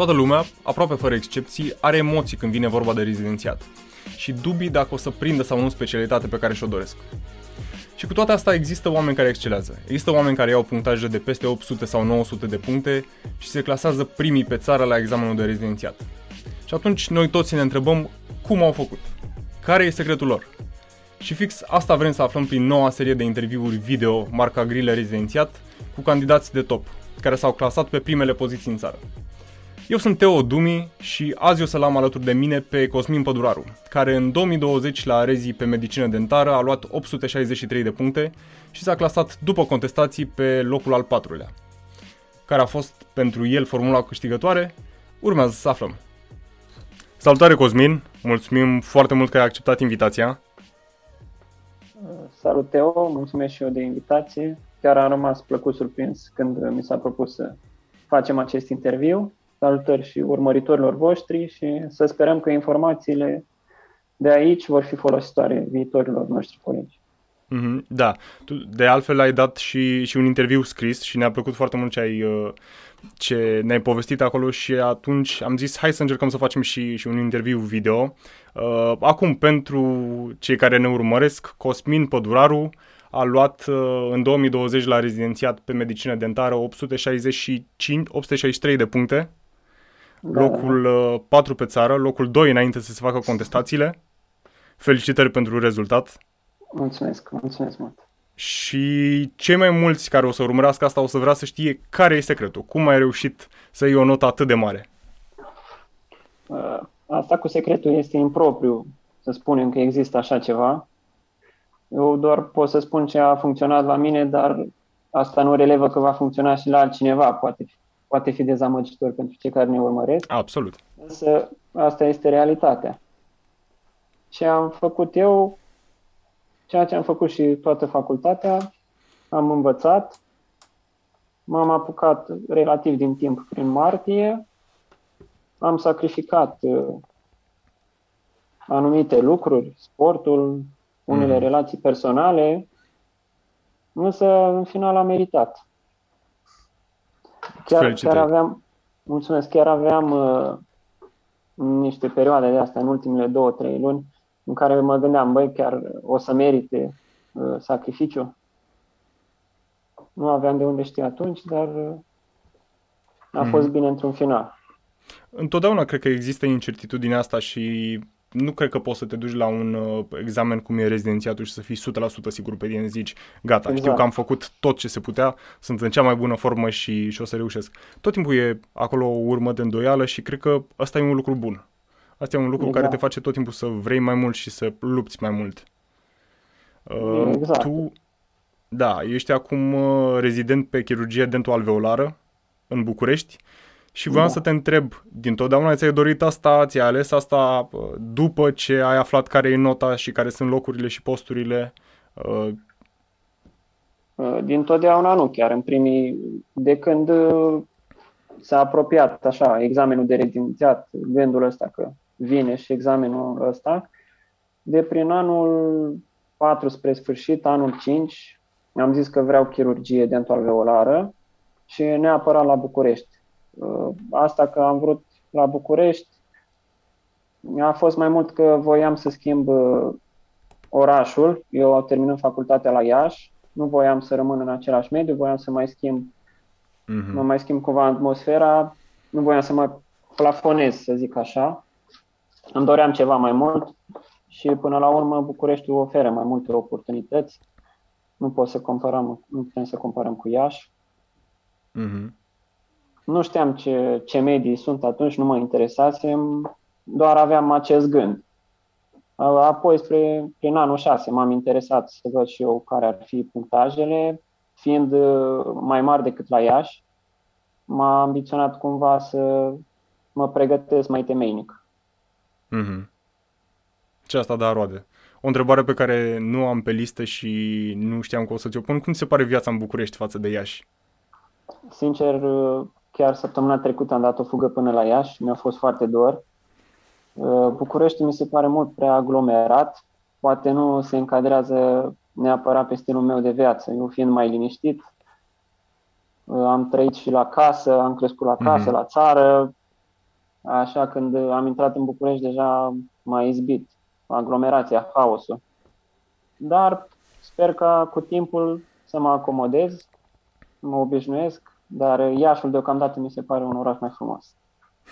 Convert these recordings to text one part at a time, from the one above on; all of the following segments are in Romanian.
Toată lumea, aproape fără excepții, are emoții când vine vorba de rezidențiat și dubii dacă o să prindă sau nu specialitate pe care și-o doresc. Și cu toate astea există oameni care excelează. Există oameni care iau punctaje de peste 800 sau 900 de puncte și se clasează primii pe țară la examenul de rezidențiat. Și atunci noi toți ne întrebăm cum au făcut. Care e secretul lor? Și fix asta vrem să aflăm prin noua serie de interviuri video marca Grile Rezidențiat cu candidați de top, care s-au clasat pe primele poziții în țară. Eu sunt Teo Dumi și azi o să-l am alături de mine pe Cosmin Păduraru, care în 2020 la Rezi pe medicină dentară a luat 863 de puncte și s-a clasat după contestații pe locul al patrulea. Care a fost pentru el formula câștigătoare? Urmează să aflăm. Salutare Cosmin, mulțumim foarte mult că ai acceptat invitația. Salut Teo, mulțumesc și eu de invitație. Chiar am rămas plăcut surprins când mi s-a propus să facem acest interviu salutări și urmăritorilor voștri și să sperăm că informațiile de aici vor fi folositoare viitorilor noștri colegi. Mm-hmm, da, tu de altfel ai dat și, și un interviu scris și ne-a plăcut foarte mult ce ai uh, ce ne-ai povestit acolo și atunci am zis hai să încercăm să facem și, și un interviu video. Uh, acum, pentru cei care ne urmăresc, Cosmin Păduraru a luat uh, în 2020 la rezidențiat pe medicină dentară 865, 863 de puncte da. locul 4 uh, pe țară, locul 2 înainte să se facă contestațiile. Felicitări pentru rezultat. Mulțumesc, mulțumesc mult. Și cei mai mulți care o să urmărească asta o să vrea să știe care e secretul. Cum ai reușit să iei o notă atât de mare? Uh, asta cu secretul este impropriu, să spunem că există așa ceva. Eu doar pot să spun ce a funcționat la mine, dar asta nu relevă că va funcționa și la altcineva. Poate poate fi dezamăgitor pentru cei care ne urmăresc. Absolut. Însă asta este realitatea. Ce am făcut eu, ceea ce am făcut și toată facultatea, am învățat, m-am apucat relativ din timp prin martie, am sacrificat uh, anumite lucruri, sportul, unele mm. relații personale, însă în final am meritat. Chiar, chiar aveam, mulțumesc, chiar aveam uh, niște perioade de astea în ultimele două, trei luni în care mă gândeam, băi, chiar o să merite uh, sacrificiu. Nu aveam de unde ști atunci, dar uh, a fost mm. bine într-un final. Întotdeauna cred că există incertitudinea asta și nu cred că poți să te duci la un uh, examen cum e rezidențiatul și să fii 100% sigur pe tine, zici, gata, exact. știu că am făcut tot ce se putea, sunt în cea mai bună formă și, și o să reușesc. Tot timpul e acolo o urmă de îndoială și cred că ăsta e un lucru bun. Asta e un lucru exact. care te face tot timpul să vrei mai mult și să lupți mai mult. Uh, exact. Tu, da, ești acum uh, rezident pe chirurgie dentoalveolară în București. Și vreau da. să te întreb, din totdeauna ți-ai dorit asta, ți-ai ales asta uh, după ce ai aflat care e nota și care sunt locurile și posturile? Uh, uh, din totdeauna nu, chiar în primii, de când s-a apropiat așa examenul de rezidențiat, gândul ăsta că vine și examenul ăsta, de prin anul 4 spre sfârșit, anul 5, am zis că vreau chirurgie dental-veolară și neapărat la București Uh, asta că am vrut la București a fost mai mult că voiam să schimb uh, orașul. Eu am terminat facultatea la Iași, nu voiam să rămân în același mediu, voiam să mai schimb, uh-huh. mă mai schimb cumva atmosfera, nu voiam să mă plafonez, să zic așa. Îmi doream ceva mai mult și până la urmă Bucureștiul oferă mai multe oportunități. Nu pot să comparăm, nu putem să comparăm cu Iași. Uh-huh. Nu știam ce, ce medii sunt atunci, nu mă interesasem, doar aveam acest gând. Apoi, spre, prin anul 6, m-am interesat să văd și eu care ar fi punctajele, fiind uh, mai mari decât la Iași, m-a ambiționat cumva să mă pregătesc mai temeinic. Mm-hmm. Ce asta da roade? O întrebare pe care nu am pe listă și nu știam că o să ți-o pun. Cum se pare viața în București față de Iași? Sincer, uh, Chiar săptămâna trecută am dat o fugă până la Iași, mi-a fost foarte dor. Uh, București mi se pare mult prea aglomerat, poate nu se încadrează neapărat pe stilul meu de viață. Eu fiind mai liniștit, uh, am trăit și la casă, am crescut la casă, mm-hmm. la țară, Așa, când am intrat în București, deja m-a izbit aglomerația, haosul. Dar sper că cu timpul să mă acomodez, mă obișnuiesc, dar Iașul deocamdată mi se pare un oraș mai frumos.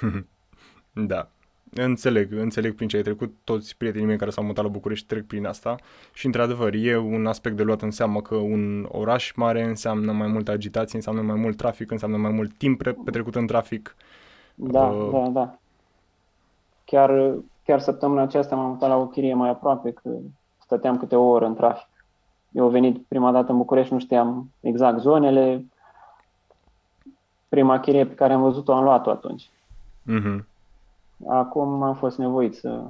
da. Înțeleg, înțeleg prin ce ai trecut. Toți prietenii mei care s-au mutat la București trec prin asta și, într-adevăr, e un aspect de luat în seamă că un oraș mare înseamnă mai multă agitație, înseamnă mai mult trafic, înseamnă mai mult timp petrecut în trafic. Da, uh... da, da. Chiar, chiar săptămâna aceasta m-am mutat la o chirie mai aproape, că stăteam câte o oră în trafic. Eu am venit prima dată în București, nu știam exact zonele. Prima chirie pe care am văzut-o am luat-o atunci. Mm-hmm. Acum am fost nevoit să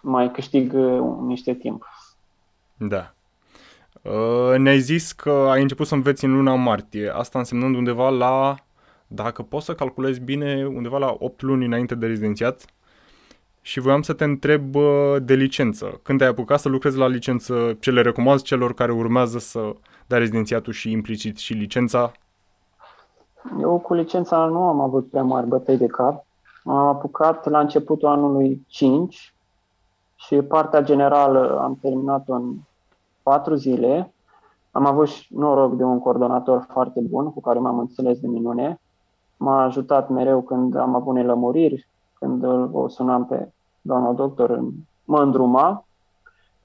mai câștig uh, niște timp. Da. Uh, ne-ai zis că ai început să înveți în luna martie, asta însemnând undeva la, dacă poți să calculezi bine, undeva la 8 luni înainte de rezidențiat și voiam să te întreb uh, de licență. Când ai apucat să lucrezi la licență, ce le recomand celor care urmează să dea rezidențiatul și implicit și licența? Eu cu licența nu am avut prea mari bătăi de cap. Am apucat la începutul anului 5 și partea generală am terminat-o în 4 zile. Am avut și noroc de un coordonator foarte bun cu care m-am înțeles de minune. M-a ajutat mereu când am avut nelămuriri, când o sunam pe doamna doctor, mă îndruma.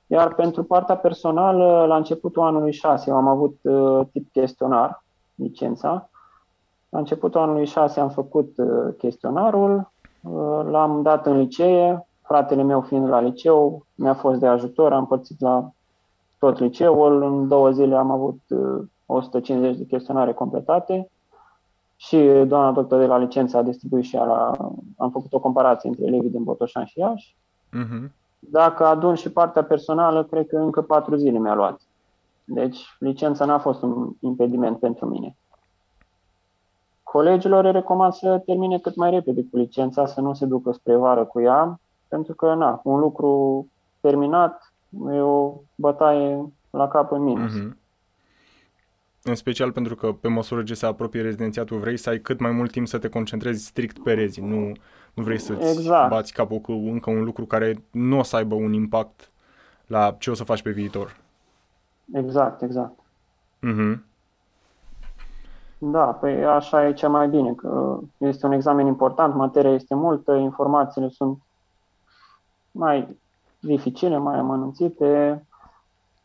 Iar pentru partea personală, la începutul anului 6 am avut uh, tip chestionar, licența. La începutul anului 6 am făcut uh, chestionarul, uh, l-am dat în licee, fratele meu fiind la liceu, mi-a fost de ajutor, am părțit la tot liceul, în două zile am avut 150 de chestionare completate și doamna doctor de la licență a distribuit și ea la... Am făcut o comparație între elevii din Botoșan și Iași. Uh-huh. Dacă adun și partea personală, cred că încă patru zile mi-a luat. Deci licența n-a fost un impediment pentru mine. Colegilor recomand să termine cât mai repede cu licența, să nu se ducă spre vară cu ea, pentru că, na, un lucru terminat e o bătaie la cap în minus. Uh-huh. În special pentru că pe măsură ce se apropie rezidențiatul vrei să ai cât mai mult timp să te concentrezi strict pe rezi. Nu, nu vrei să-ți exact. bați capul cu încă un lucru care nu o să aibă un impact la ce o să faci pe viitor. Exact, exact. Uh-huh. Da, păi așa e cea mai bine, că este un examen important, materia este multă, informațiile sunt mai dificile, mai amănunțite.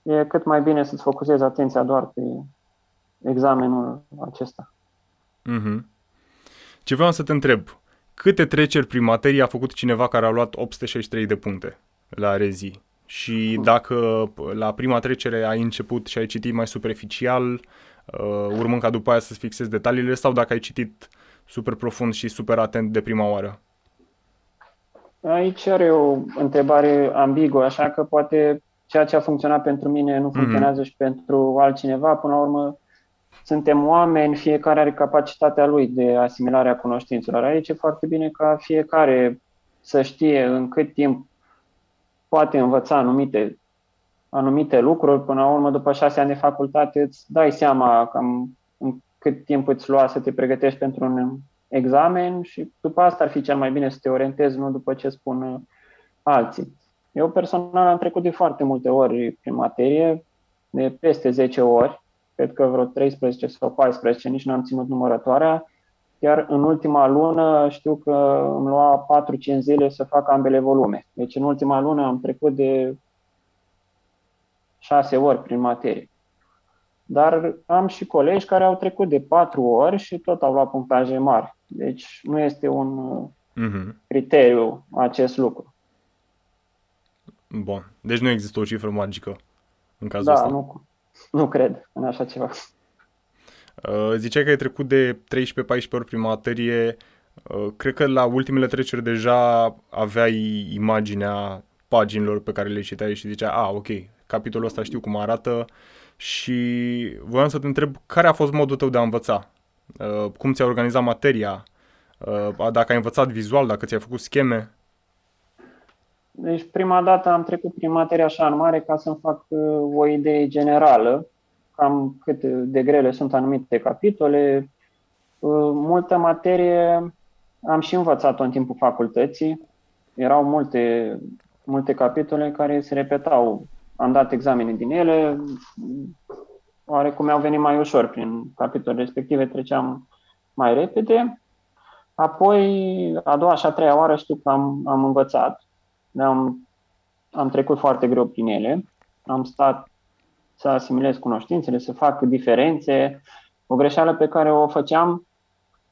E cât mai bine să-ți focusezi atenția doar pe examenul acesta. Mm-hmm. Ce vreau să te întreb, câte treceri prin materie a făcut cineva care a luat 863 de puncte la rezi? Și dacă la prima trecere ai început și ai citit mai superficial, uh, urmând ca după aia să-ți fixezi detaliile, sau dacă ai citit super profund și super atent de prima oară? Aici are o întrebare ambiguă, așa că poate ceea ce a funcționat pentru mine nu mhm. funcționează mm-hmm. și pentru altcineva. Până la urmă, suntem oameni, fiecare are capacitatea lui de asimilare a cunoștințelor. Aici e foarte bine ca fiecare să știe în cât timp poate învăța anumite, anumite lucruri. Până la urmă, după șase ani de facultate, îți dai seama cam în cât timp îți lua să te pregătești pentru un examen și după asta ar fi cel mai bine să te orientezi, nu după ce spun alții. Eu personal am trecut de foarte multe ori prin materie, de peste 10 ori, cred că vreo 13 sau 14, nici nu am ținut numărătoarea. Iar în ultima lună știu că îmi lua 4-5 zile să fac ambele volume. Deci în ultima lună am trecut de 6 ori prin materie. Dar am și colegi care au trecut de 4 ori și tot au luat punctaje mari. Deci nu este un uh-huh. criteriu acest lucru. Bun. Deci nu există o cifră magică în cazul da, ăsta. Nu, nu cred în așa ceva. Uh, ziceai că ai trecut de 13-14 ori prin materie. Uh, cred că la ultimele treceri deja aveai imaginea paginilor pe care le citeai și zicea, a, ok, capitolul ăsta știu cum arată și voiam să te întreb care a fost modul tău de a învăța? Uh, cum ți-ai organizat materia? Dacă ai învățat vizual, dacă ți-ai făcut scheme? Deci prima dată am trecut prin materia așa în mare ca să-mi fac uh, o idee generală, cam cât de grele sunt anumite capitole. Uh, multă materie am și învățat-o în timpul facultății. Erau multe, multe capitole care se repetau. Am dat examene din ele, oarecum mi-au venit mai ușor prin capitolele respective, treceam mai repede. Apoi, a doua și a treia oară știu că am, am învățat. Am, am trecut foarte greu prin ele. Am stat să asimilez cunoștințele, să fac diferențe. O greșeală pe care o făceam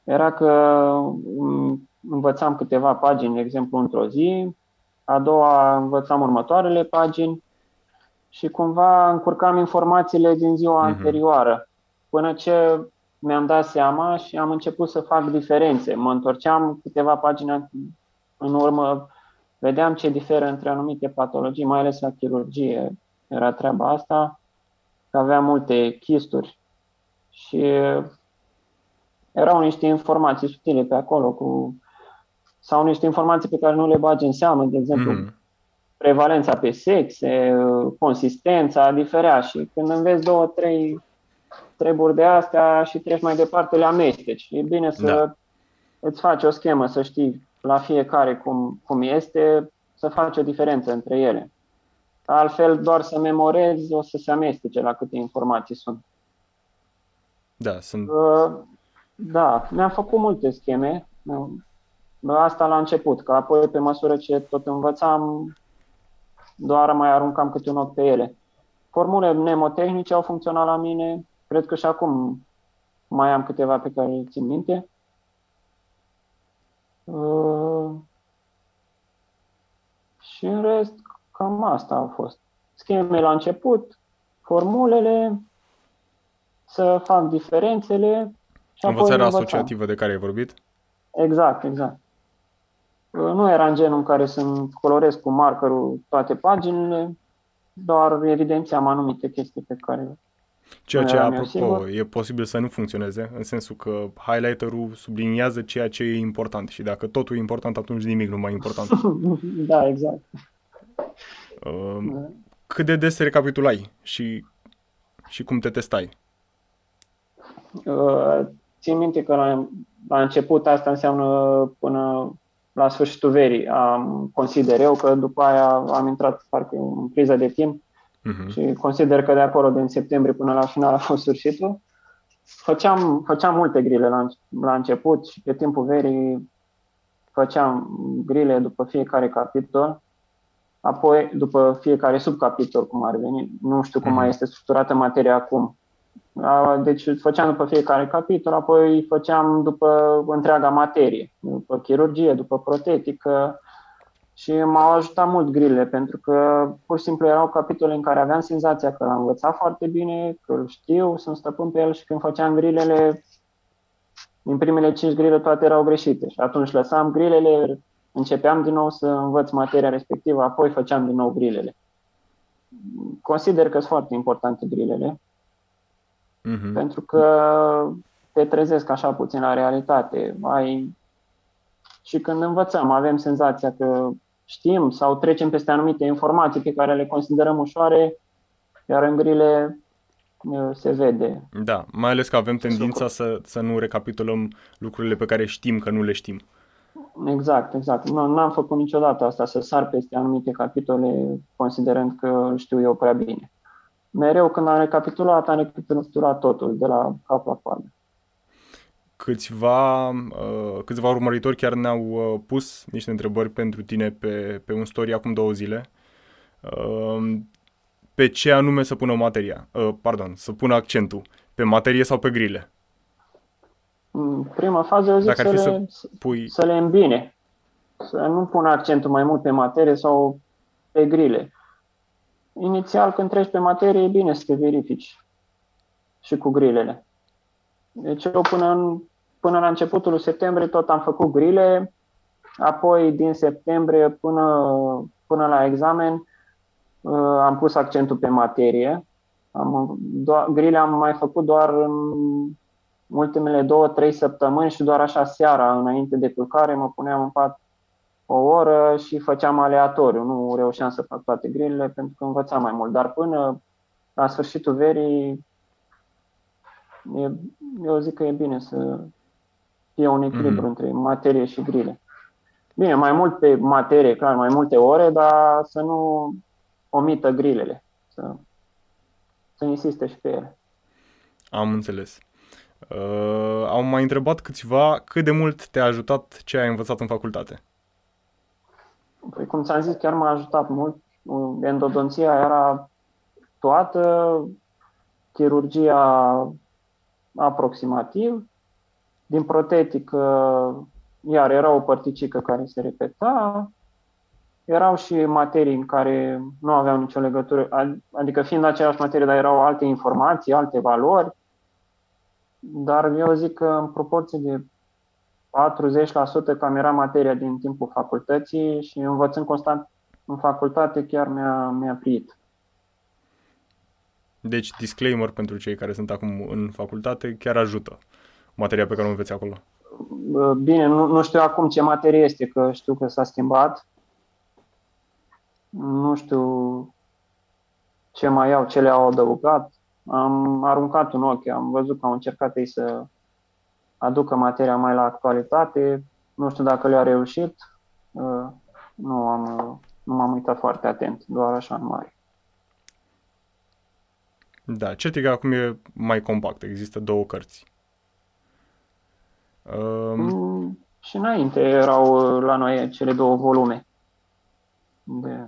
era că mm, învățam câteva pagini, de exemplu, într-o zi, a doua învățam următoarele pagini și cumva încurcam informațiile din ziua mm-hmm. anterioară, până ce mi-am dat seama și am început să fac diferențe. Mă întorceam câteva pagini în urmă, vedeam ce diferă între anumite patologii, mai ales la chirurgie era treaba asta, că aveam multe chisturi și erau niște informații subtile pe acolo cu sau niște informații pe care nu le bagi în seamă, de exemplu, mm. Prevalența pe sexe, consistența, diferea și când înveți două, trei treburi de astea și treci mai departe, le amesteci. E bine să da. îți faci o schemă, să știi la fiecare cum, cum este, să faci o diferență între ele. Altfel, doar să memorezi, o să se amestece la câte informații sunt. Da, sunt. Uh, da, mi-am făcut multe scheme. Asta la început, că apoi, pe măsură ce tot învățam, doar mai aruncam câte un ochi pe ele. Formule mnemotehnice au funcționat la mine. Cred că și acum mai am câteva pe care le țin minte. Uh, și în rest, cam asta a fost. Scheme la început, formulele, să fac diferențele. Și Învățarea asociativă de care ai vorbit? Exact, exact. Nu era în genul în care să colorez cu markerul toate paginile, doar evidențiam anumite chestii pe care Ceea ce, apropo, e posibil să nu funcționeze, în sensul că highlighterul subliniază ceea ce e important și dacă totul e important, atunci nimic nu mai e important. da, exact. Uh, cât de des recapitulai și, și cum te testai? Uh, țin minte că la, la început asta înseamnă până la sfârșitul verii. Am, consider eu că după aia am intrat parcă în criză de timp uh-huh. și consider că de acolo, din septembrie până la final, a fost sfârșitul. Făceam, făceam multe grile la, la început și pe timpul verii făceam grile după fiecare capitol, apoi după fiecare subcapitol, cum ar veni. Nu știu cum uh-huh. mai este structurată materia acum. Deci făceam după fiecare capitol, apoi făceam după întreaga materie, după chirurgie, după protetică și m-au ajutat mult grile, pentru că pur și simplu erau capitole în care aveam senzația că l-am învățat foarte bine, că îl știu, sunt stăpân pe el și când făceam grilele, din primele cinci grile toate erau greșite și atunci lăsam grilele, începeam din nou să învăț materia respectivă, apoi făceam din nou grilele. Consider că sunt foarte importante grilele uh-huh. pentru că te trezesc așa puțin la realitate. Ai... Și când învățăm, avem senzația că știm sau trecem peste anumite informații pe care le considerăm ușoare, iar în grile se vede. Da, mai ales că avem tendința să, să nu recapitulăm lucrurile pe care știm că nu le știm. Exact, exact. Nu am făcut niciodată asta, să sar peste anumite capitole considerând că știu eu prea bine mereu când am recapitulat, am recapitulat totul, de la cap la coadă. Câțiva, uh, câțiva urmăritori chiar ne-au uh, pus niște întrebări pentru tine pe, pe un story acum două zile. Uh, pe ce anume să pună materia? Uh, pardon, să pună accentul. Pe materie sau pe grile? În prima fază eu zic Dacă să, le, să, pui... să le îmbine. Să nu pun accentul mai mult pe materie sau pe grile inițial când treci pe materie e bine să te verifici și cu grilele. Deci eu până, în, până la începutul septembrie tot am făcut grile, apoi din septembrie până, până la examen uh, am pus accentul pe materie. Am, do- grile am mai făcut doar în ultimele două, trei săptămâni și doar așa seara, înainte de culcare, mă puneam în pat o oră și făceam aleatoriu. Nu reușeam să fac toate grilele pentru că învățam mai mult. Dar până la sfârșitul verii, e, eu zic că e bine să, fie un echilibru mm-hmm. între materie și grile. Bine, mai mult pe materie, clar, mai multe ore, dar să nu omită grilele, să, să insiste și pe ele. Am înțeles. Uh, am mai întrebat câțiva cât de mult te-a ajutat ce ai învățat în facultate. Păi, cum ți-am zis, chiar m-a ajutat mult. Endodonția era toată, chirurgia aproximativ, din protetică, iar era o părticică care se repeta, erau și materii în care nu aveau nicio legătură, adică fiind aceeași materie, dar erau alte informații, alte valori, dar eu zic că în proporție de 40% cam era materia din timpul facultății și învățând constant în facultate chiar mi-a, mi-a prit. Deci, disclaimer pentru cei care sunt acum în facultate, chiar ajută materia pe care o înveți acolo. Bine, nu, nu știu acum ce materie este, că știu că s-a schimbat. Nu știu ce mai au, ce le-au adăugat. Am aruncat un ochi, am văzut că au încercat ei să aducă materia mai la actualitate. Nu știu dacă le-a reușit. Uh, nu, am, nu m-am uitat foarte atent, doar așa în mare. Da, Cetica acum e mai compact, există două cărți. Um... Mm, și înainte erau la noi cele două volume. De...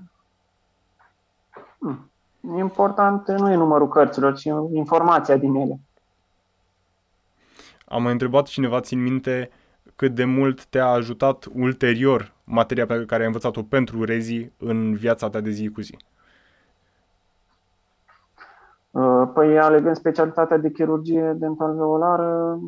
Mm. Important nu e numărul cărților, ci informația din ele. Am mai întrebat cineva, țin minte, cât de mult te-a ajutat ulterior materia pe care ai învățat-o pentru rezi în viața ta de zi cu zi. Uh, păi, alegând specialitatea de chirurgie dental veolară,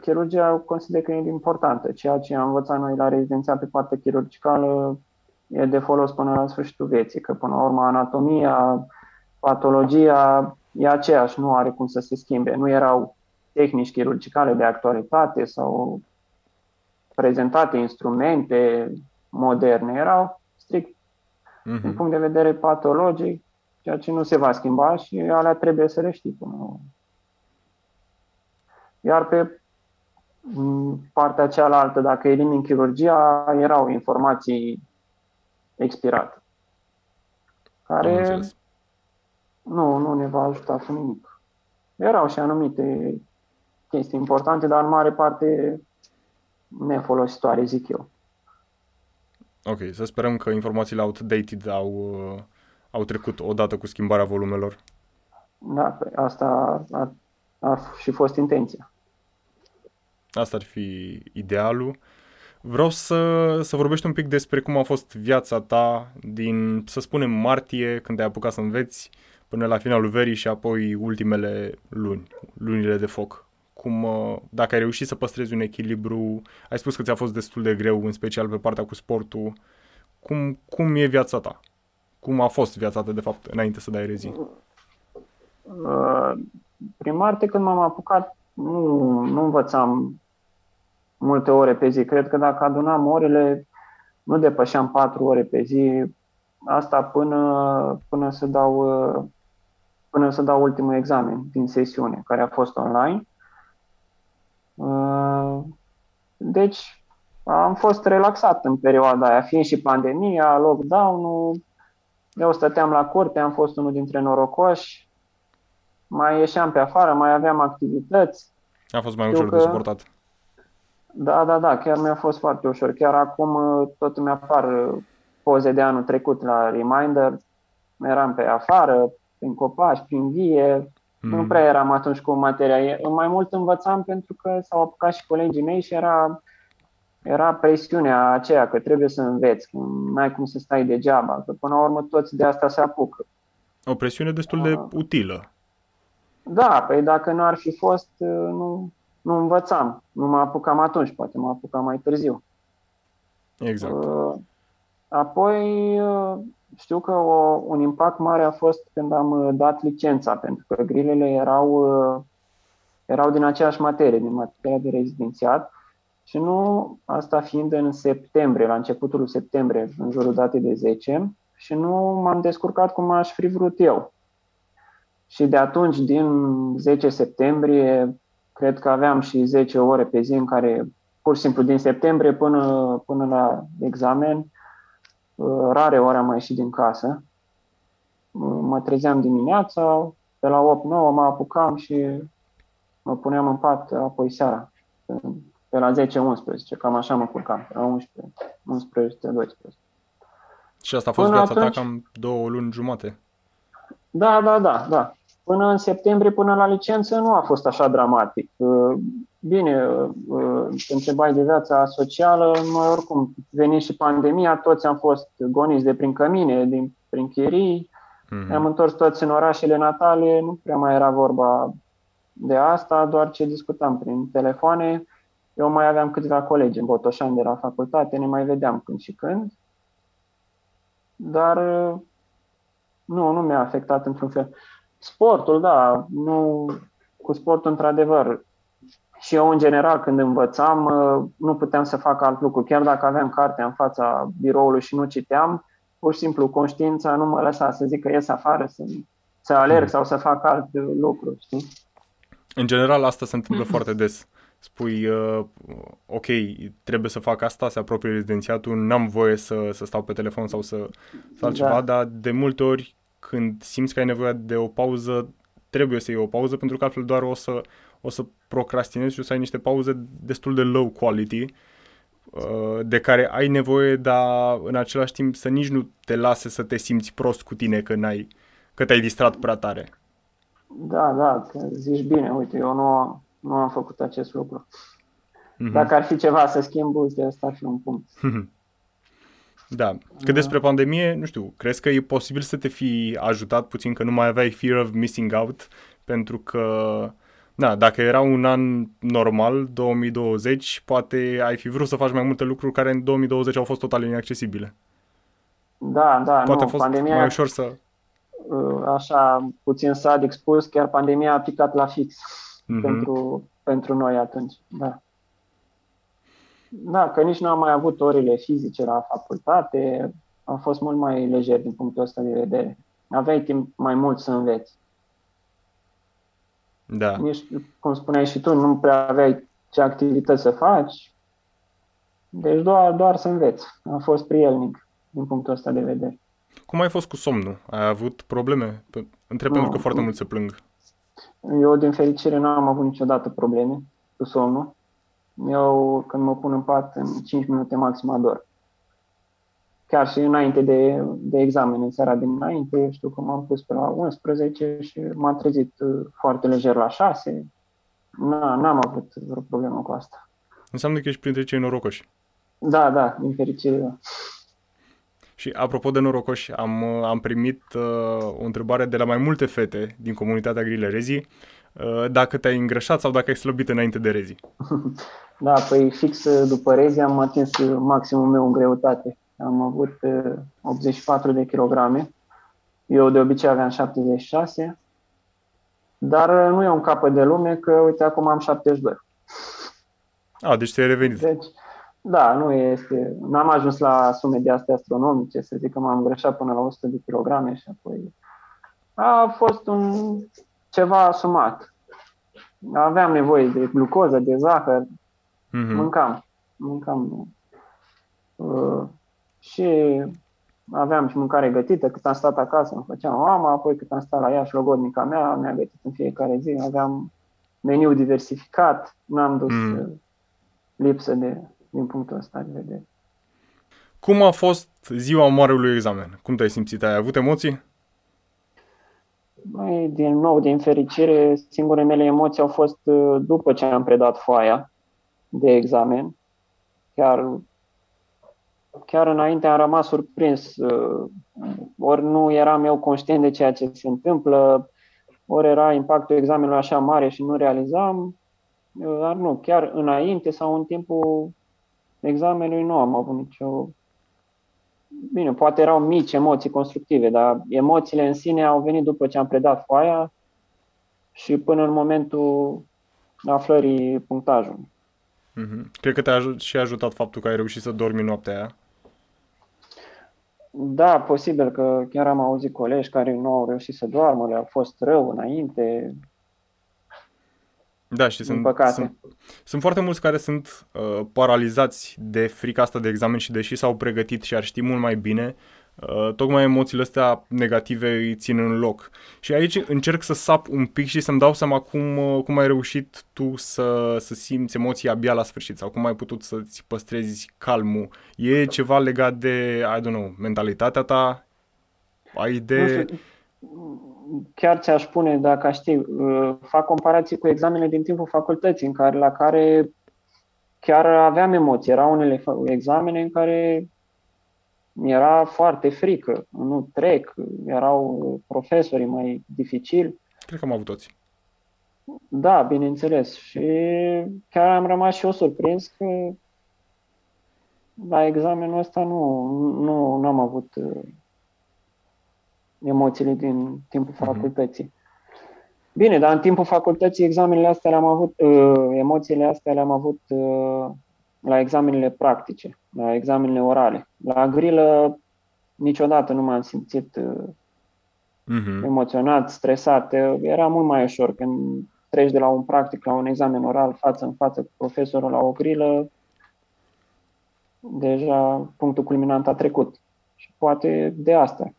chirurgia consider că e importantă. Ceea ce am învățat noi la rezidenția pe partea chirurgicală e de folos până la sfârșitul vieții, că până la urmă anatomia, patologia e aceeași, nu are cum să se schimbe. Nu erau tehnici chirurgicale de actualitate sau prezentate instrumente moderne, erau strict uh-huh. din punct de vedere patologic, ceea ce nu se va schimba și alea trebuie să le știi până Iar pe partea cealaltă, dacă elimin chirurgia, erau informații expirate, care nu, nu ne va ajuta cu nimic. Erau și anumite chestii importante, dar în mare parte nefolositoare, zic eu. Ok, să sperăm că informațiile outdated au, uh, au trecut odată cu schimbarea volumelor. Da, păi asta a, a și fost intenția. Asta ar fi idealul. Vreau să, să vorbești un pic despre cum a fost viața ta din, să spunem, martie, când ai apucat să înveți, până la finalul verii și apoi ultimele luni, lunile de foc cum, uh, dacă ai reușit să păstrezi un echilibru, ai spus că ți-a fost destul de greu, în special pe partea cu sportul, cum, cum e viața ta? Cum a fost viața ta, de fapt, înainte să dai rezi? Uh, prin Marte, când m-am apucat, nu, nu învățam multe ore pe zi. Cred că dacă adunam orele, nu depășeam patru ore pe zi. Asta până, până să dau uh, până să dau ultimul examen din sesiune, care a fost online. Uh, deci am fost relaxat în perioada aia, fiind și pandemia, lockdown-ul, eu stăteam la curte, am fost unul dintre norocoși, mai ieșeam pe afară, mai aveam activități. A fost mai Știu ușor că... de suportat. Da, da, da, chiar mi-a fost foarte ușor. Chiar acum uh, tot îmi apar uh, poze de anul trecut la Reminder. Eram pe afară, prin copaci, prin vie, Mm. Nu prea eram atunci cu materia. Mai mult învățam pentru că s-au apucat și colegii mei și era, era presiunea aceea că trebuie să înveți, că nu ai cum să stai degeaba, că până la urmă toți de asta se apucă. O presiune destul de uh, utilă. Da, păi dacă nu ar fi fost, uh, nu, nu învățam. Nu mă apucam atunci, poate mă apucam mai târziu. Exact. Uh, apoi, știu că o, un impact mare a fost când am uh, dat licența, pentru că grilele erau, uh, erau din aceeași materie, din materia de rezidențiat. Și nu, asta fiind în septembrie, la începutul septembrie, în jurul datei de 10, și nu m-am descurcat cum aș fi vrut eu. Și de atunci, din 10 septembrie, cred că aveam și 10 ore pe zi în care, pur și simplu, din septembrie până, până la examen, uh, rare ori am mai ieșit din casă. Uh, mă trezeam dimineața, pe la 8-9 mă apucam și mă puneam în pat apoi seara. Pe la 10-11, cam așa mă culcam, la 11, 11, 12. Și asta a fost Până viața atunci... ta cam două luni jumate. Da, da, da, da. Până în septembrie, până la licență, nu a fost așa dramatic. Uh, bine, uh, întrebai de viața socială, noi oricum, veni și pandemia, toți am fost goniți de prin cămine, din, prin chirii, mm-hmm. ne-am întors toți în orașele natale, nu prea mai era vorba de asta, doar ce discutam prin telefoane. Eu mai aveam câțiva colegi în Botoșani de la facultate, ne mai vedeam când și când, dar uh, nu, nu mi-a afectat într-un fel. Sportul, da, nu, cu sportul într-adevăr. Și eu, în general, când învățam, uh, nu puteam să fac alt lucru. Chiar dacă aveam cartea în fața biroului și nu citeam, pur și simplu conștiința nu mă lăsa să zic că ies afară, să, să alerg mm. sau să fac alt lucru, știi? În general, asta se întâmplă foarte des. Spui, uh, ok, trebuie să fac asta, se apropie rezidențiatul, n-am voie să, să stau pe telefon sau să fac da. ceva, dar de multe ori când simți că ai nevoie de o pauză, trebuie să iei o pauză, pentru că altfel doar o să, o să procrastinezi și o să ai niște pauze destul de low quality, uh, de care ai nevoie, dar în același timp să nici nu te lase să te simți prost cu tine că, n-ai, că te-ai distrat prea tare. Da, da, zici bine, uite, eu nu, nu am făcut acest lucru. Mm-hmm. Dacă ar fi ceva să schimb, uite, asta ar fi un punct. Da. Că despre pandemie, nu știu, crezi că e posibil să te fi ajutat puțin că nu mai aveai fear of missing out? Pentru că, da, dacă era un an normal, 2020, poate ai fi vrut să faci mai multe lucruri care în 2020 au fost total inaccesibile. Da, da, Poate nu, a fost pandemia, mai ușor să... Uh, așa, puțin sadic spus, chiar pandemia a picat la fix mm-hmm. pentru, pentru noi atunci, da. Da, că nici nu am mai avut orele fizice la facultate, a fost mult mai lejer din punctul ăsta de vedere. Aveai timp mai mult să înveți. Da. Nici, cum spuneai și tu, nu prea aveai ce activități să faci. Deci doar, doar să înveți. A fost prielnic din punctul ăsta de vedere. Cum ai fost cu somnul? Ai avut probleme? Întreb pentru că foarte mulți se plâng. Eu, din fericire, nu am avut niciodată probleme cu somnul. Eu, când mă pun în pat, în 5 minute maxim ador. Chiar și înainte de, de examen, în seara dinainte, știu că m-am pus pe la 11 și m-am trezit uh, foarte lejer la 6. Na, n-am avut vreo problemă cu asta. Înseamnă că ești printre cei norocoși. Da, da, din fericire, da. Și apropo de norocoși, am, am primit uh, o întrebare de la mai multe fete din comunitatea Grile Rezii Uh, dacă te-ai îngrășat sau dacă ai slăbit înainte de rezi. Da, păi fix uh, după rezi am atins uh, maximul meu în greutate. Am avut 84 de kilograme. Eu de obicei aveam 76. Dar nu e un capăt de lume că, uite, acum am 72. A, deci ți-ai revenit. Deci, da, nu este. N-am ajuns la sume de astea astronomice, să zic că m-am greșat până la 100 de kilograme și apoi a fost un ceva asumat. Aveam nevoie de glucoză, de zahăr, mm-hmm. mâncam. Mâncam. Uh, și aveam și mâncare gătită. Cât am stat acasă, îmi făceam mama, apoi cât am stat la ea și logodnica mea, mi-a gătit în fiecare zi. Aveam meniu diversificat, n-am dus mm. lipsă de, din punctul ăsta de vedere. Cum a fost ziua marelui examen? Cum te-ai simțit? Ai avut emoții? Mai, din nou, din fericire, singurele mele emoții au fost uh, după ce am predat foaia de examen. Chiar, chiar înainte am rămas surprins. Uh, ori nu eram eu conștient de ceea ce se întâmplă, ori era impactul examenului așa mare și nu realizam. Uh, dar nu, chiar înainte sau în timpul examenului nu am avut nicio bine, poate erau mici emoții constructive, dar emoțiile în sine au venit după ce am predat foaia și până în momentul aflării punctajului. Mm-hmm. Cred că te-a și ajutat faptul că ai reușit să dormi noaptea aia. Da, posibil că chiar am auzit colegi care nu au reușit să doarmă, le-a fost rău înainte. Da, și sunt, păcate. sunt, sunt foarte mulți care sunt uh, paralizați de frica asta de examen și deși s-au pregătit și ar ști mult mai bine, uh, tocmai emoțiile astea negative îi țin în loc. Și aici încerc să sap un pic și să-mi dau seama cum, uh, cum ai reușit tu să, să simți emoții abia la sfârșit sau cum ai putut să-ți păstrezi calmul. E ceva legat de, I don't know, mentalitatea ta? Ai de chiar ți-aș spune, dacă știi, uh, fac comparații cu examenele din timpul facultății, în care, la care chiar aveam emoții. Erau unele examene în care era foarte frică, nu trec, erau profesorii mai dificili. Cred că am avut toți. Da, bineînțeles. Și chiar am rămas și eu surprins că la examenul ăsta nu, nu am avut uh, emoțiile din timpul mhm. facultății. Bine, dar în timpul facultății examenele astea le-am avut, uh, emoțiile astea le-am avut uh, la examenele practice, la examenele orale. La grilă niciodată nu m-am simțit uh, uh-huh. emoționat, stresat. Era mult mai ușor când treci de la un practic la un examen oral față în față cu profesorul la o grilă. Deja punctul culminant a trecut. Și poate de asta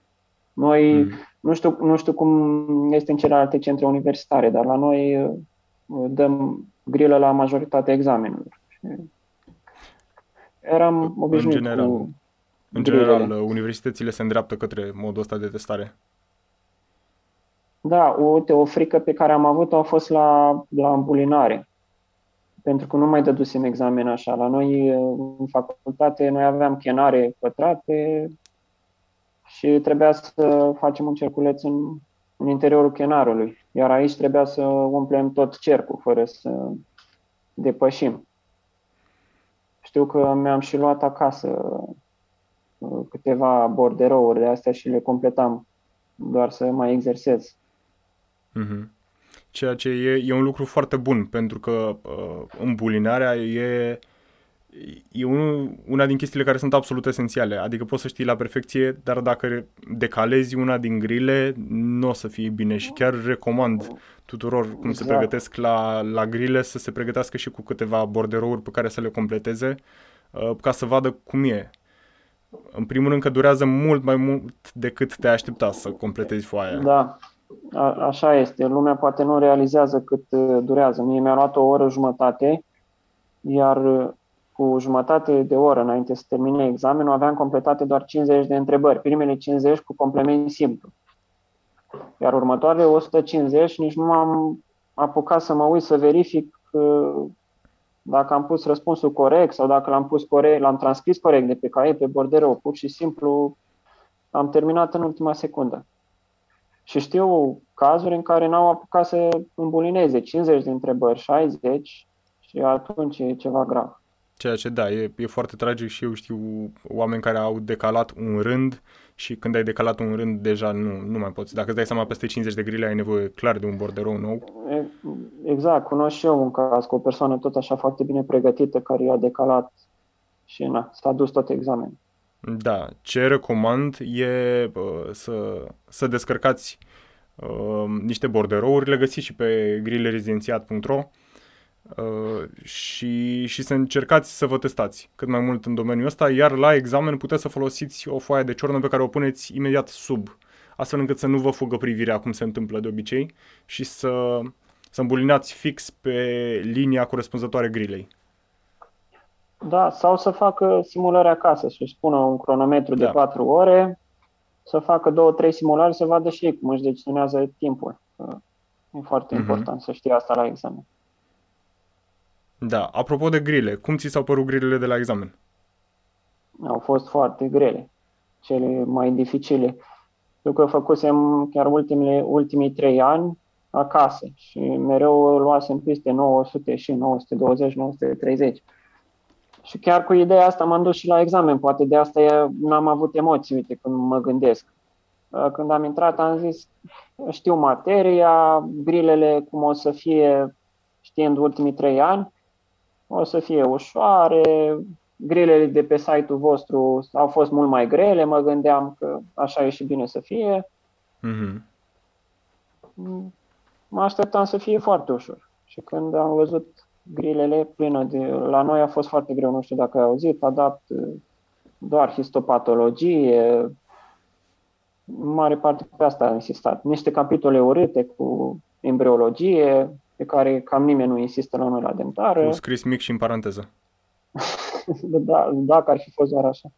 noi, mm. nu, știu, nu știu cum este în celelalte centre universitare, dar la noi uh, dăm grilă la majoritatea examenelor. Eram obișnuit în general, cu În general, universitățile se îndreaptă către modul ăsta de testare. Da, uite, o frică pe care am avut-o a fost la, la îmbulinare. Pentru că nu mai dădusem examen așa. La noi, în facultate, noi aveam chenare pătrate, și trebuia să facem un cerculeț în, în interiorul chenarului. Iar aici trebuia să umplem tot cercul fără să depășim. Știu că mi-am și luat acasă uh, câteva borderouri de astea și le completam doar să mai exersez. Mm-hmm. Ceea ce e, e un lucru foarte bun, pentru că uh, îmbulinarea e e un, una din chestiile care sunt absolut esențiale. Adică poți să știi la perfecție, dar dacă decalezi una din grile, nu o să fie bine și chiar recomand tuturor cum exact. se pregătesc la, la grile să se pregătească și cu câteva borderouri pe care să le completeze uh, ca să vadă cum e. În primul rând că durează mult mai mult decât te aștepta să completezi foaia. Da, A, așa este. Lumea poate nu realizează cât uh, durează. Mie mi-a luat o oră jumătate, iar uh, cu jumătate de oră înainte să termine examenul, aveam completate doar 50 de întrebări, primele 50 cu complement simplu. Iar următoarele 150 nici nu am apucat să mă uit să verific uh, dacă am pus răspunsul corect sau dacă l-am pus corect, l-am transcris corect de pe caiet, pe borderou, pur și simplu am terminat în ultima secundă. Și știu cazuri în care n-au apucat să îmbulineze 50 de întrebări, 60 și atunci e ceva grav. Ceea ce da, e, e foarte tragic și eu știu oameni care au decalat un rând și când ai decalat un rând deja nu, nu mai poți. Dacă îți dai seama peste 50 de grile ai nevoie clar de un borderou nou. Exact, cunosc și eu un caz cu o persoană tot așa foarte bine pregătită care i-a decalat și na, s-a dus tot examenul. Da, ce recomand e uh, să, să descărcați uh, niște borderouri, le găsiți și pe grillerezidențiat.ro Uh, și, și să încercați să vă testați cât mai mult în domeniul ăsta, iar la examen puteți să folosiți o foaie de ciornă pe care o puneți imediat sub, astfel încât să nu vă fugă privirea cum se întâmplă de obicei și să, să îmbulinați fix pe linia corespunzătoare grilei. Da, sau să facă simulări acasă, să-și spună un cronometru da. de 4 ore, să facă 2-3 simulări, să vadă și ei cum își decisionează timpul. E foarte uh-huh. important să știe asta la examen. Da, apropo de grile, cum ți s-au părut grilele de la examen? Au fost foarte grele, cele mai dificile. Eu că făcusem chiar ultimele, ultimii trei ani acasă și mereu luasem peste 900 și 920, 930. Și chiar cu ideea asta m-am dus și la examen, poate de asta n-am avut emoții, uite, când mă gândesc. Când am intrat am zis, știu materia, grilele cum o să fie știind ultimii trei ani, o să fie ușoare, grilele de pe site-ul vostru au fost mult mai grele, mă gândeam că așa e și bine să fie. Mm-hmm. Mă așteptam să fie foarte ușor. Și când am văzut grilele plină de... La noi a fost foarte greu, nu știu dacă ai auzit, adapt doar histopatologie, în mare parte pe asta a insistat. Niște capitole urâte cu embriologie, pe care cam nimeni nu insistă la noi la dentară. Cu scris mic și în paranteză. da, dacă ar fi fost doar așa.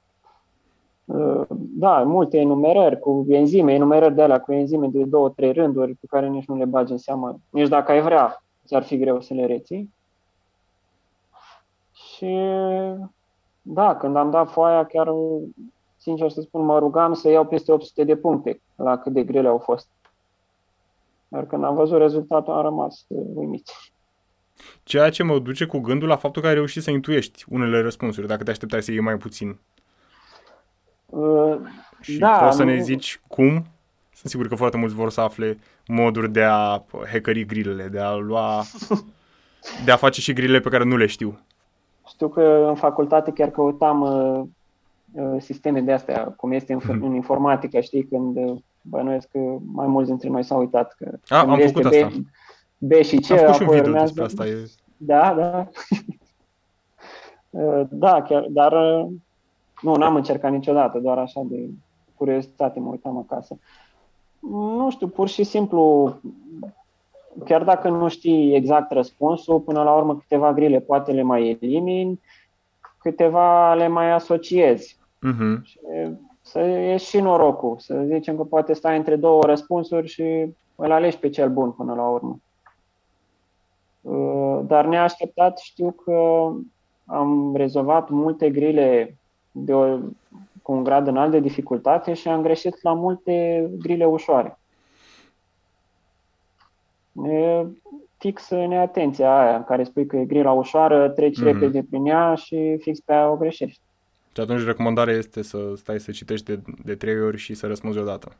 Da, multe enumerări cu enzime, enumerări de alea cu enzime de două, trei rânduri pe care nici nu le bagi în seamă. Nici dacă ai vrea, ți-ar fi greu să le reții. Și da, când am dat foaia, chiar, sincer să spun, mă rugam să iau peste 800 de puncte la cât de grele au fost. Dar când am văzut rezultatul, am rămas uimit. Ceea ce mă duce cu gândul la faptul că ai reușit să intuiești unele răspunsuri, dacă te așteptai să iei mai puțin. Uh, și da, poți să ne nu- zici cum? Sunt sigur că foarte mulți vor să afle moduri de a hackeri grilele, de a lua... de a face și grilele pe care nu le știu. Știu că în facultate chiar căutam uh, uh, sisteme de astea, cum este în, Mhm. în informatică, știi, când uh, bănuiesc că mai mulți dintre noi s-au uitat că A, când am este făcut B, asta. B și C, Am făcut și un apoi video urmează... despre asta. E... Da, da. Uh, da, chiar, dar uh, nu, n-am încercat niciodată, doar așa de curiozitate mă uitam acasă. Nu știu, pur și simplu, chiar dacă nu știi exact răspunsul, până la urmă câteva grile poate le mai elimini, câteva le mai asociezi. Mhm. Și să ieși și norocul, să zicem că poate stai între două răspunsuri și îl alegi pe cel bun până la urmă. Uh, Dar neașteptat știu că am rezolvat multe grile de o, cu un grad înalt de dificultate și am greșit la multe grile ușoare. E fix neatenția aia în care spui că e grila ușoară, treci Mhm. repede prin ea și fix pe aia o greșești. Și atunci recomandarea este să stai să citești de, de trei ori și să răspunzi odată.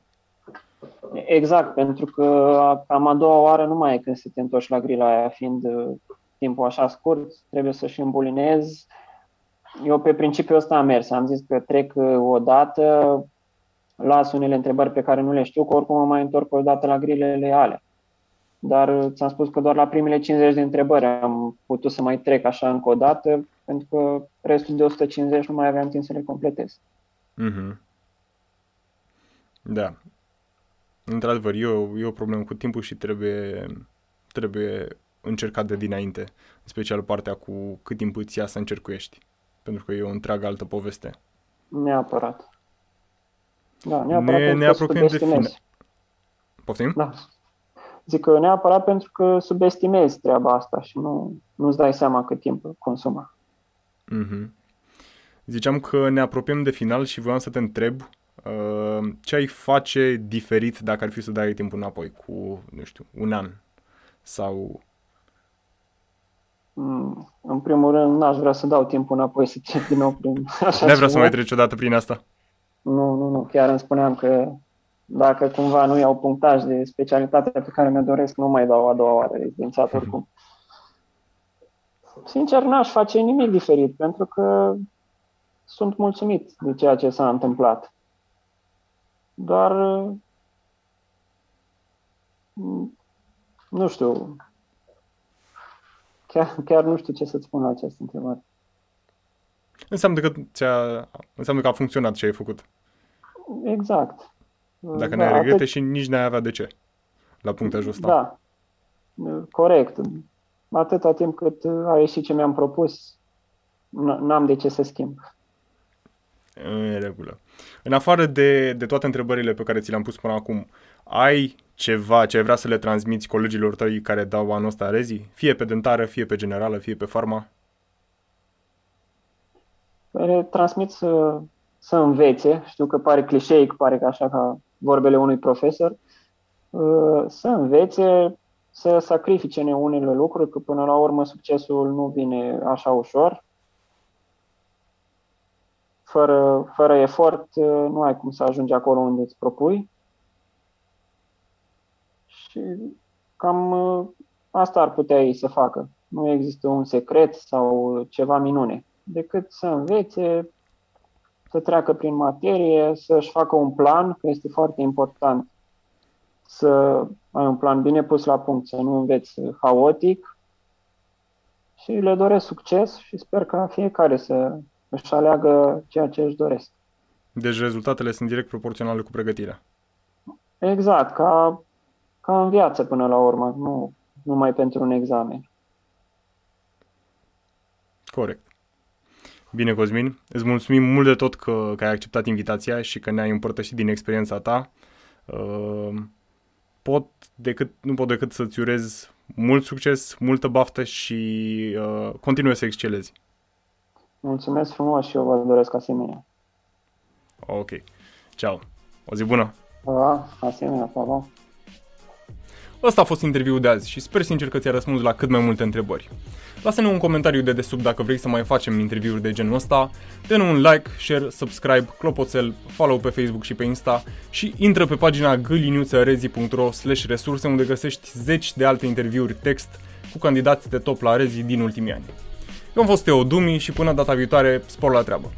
Exact, pentru că cam a doua oară nu mai e când să te întorci la grila aia, fiind uh, timpul așa scurt, trebuie să-și îmbulinezi. Eu pe principiul ăsta am mers, am zis că trec uh, o dată, las unele întrebări pe care nu le știu, că oricum mă mai întorc o dată la grilele alea. Dar uh, ți-am spus că doar la primele 50 de întrebări am putut să mai trec așa încă o dată, pentru că restul de 150 nu mai aveam timp să le completez. Mhm. Da. Într-adevăr, e o, e o problemă cu timpul și trebuie, trebuie încercat de dinainte. În special partea cu cât timp îți ia să încercuiești. Pentru că e o întreagă altă poveste. Neapărat. Da, neapărat Ne- pentru ne că apropiem de subestimezi. final. Poftim? Da. Zic că neapărat pentru că subestimezi treaba asta și nu, nu-ți dai seama cât timp consumă. Mhm. Ziceam că ne apropiem de final și voiam să te întreb uh, ce ai face diferit dacă ar fi să dai timpul înapoi cu, nu știu, un an sau... Mm, În primul rând, n-aș vrea să dau timpul înapoi să trec din nou prin așa Nu vrea să ceva. mai treci odată prin asta. Nu, nu, nu. Chiar îmi spuneam că dacă cumva nu iau punctaj de specialitatea pe care mi-o doresc, nu mai dau a doua oară rezidențiat oricum. Sincer, n-aș face nimic diferit, pentru că sunt mulțumit de ceea ce s-a întâmplat. Doar, mm, nu știu, chiar, chiar nu știu ce să-ți spun la această întrebare. Înseamnă că, ți-a, înseamnă că a funcționat ce ai făcut. Exact. Dacă Da, n-ai regrete atât- și nici n-ai avea de ce la punctajul ăsta. Da, corect. Atâta timp cât a ieșit ce mi-am propus, n- n-am de ce să schimb. În regulă. În afară de, de toate întrebările pe care ți le-am pus până acum, ai ceva ce ai vrea să le transmiți colegilor tăi care dau anul ăsta rezi? Fie pe dentară, fie pe generală, fie pe farma? Le transmit să, să învețe, știu că pare clișeic, pare că așa ca vorbele unui profesor, uh, să învețe, să sacrifice unele lucruri, că până la urmă succesul nu vine așa ușor. Fără, fără efort uh, nu ai cum să ajungi acolo unde îți propui. Și cam uh, asta ar putea ei să facă. Nu există un secret sau ceva minune, decât să învețe, să treacă prin materie, să-și facă un plan, că este foarte important să ai un plan bine pus la punct, să nu înveți haotic, și le doresc succes și sper ca fiecare să își aleagă ceea ce își doresc. Deci rezultatele sunt direct proporționale cu pregătirea. Exact, ca, ca în viață până la urmă, nu numai pentru un examen. Corect. Bine, Cosmin, îți mulțumim mult de tot că, că ai acceptat invitația și că ne-ai împărtășit din experiența ta. Uh, pot decât, nu pot decât să-ți urez mult succes, multă baftă și uh, continue să excelezi. Mulțumesc frumos și eu vă doresc asemenea. Ok. Ciao. O zi bună. Pa, asemenea, pa, pa. Ăsta a fost interviul de azi și sper sincer că ți-a răspuns la cât mai multe întrebări. Lasă-ne un comentariu de desubt dacă vrei să mai facem interviuri de genul ăsta, dă un like, share, subscribe, clopoțel, follow pe Facebook și pe Insta și intră pe pagina gâliniuțărezi.ro resurse unde găsești zeci de alte interviuri text cu candidați de top la Rezi din ultimii ani. Eu am fost Teo Dumi și până data viitoare, spor la treabă!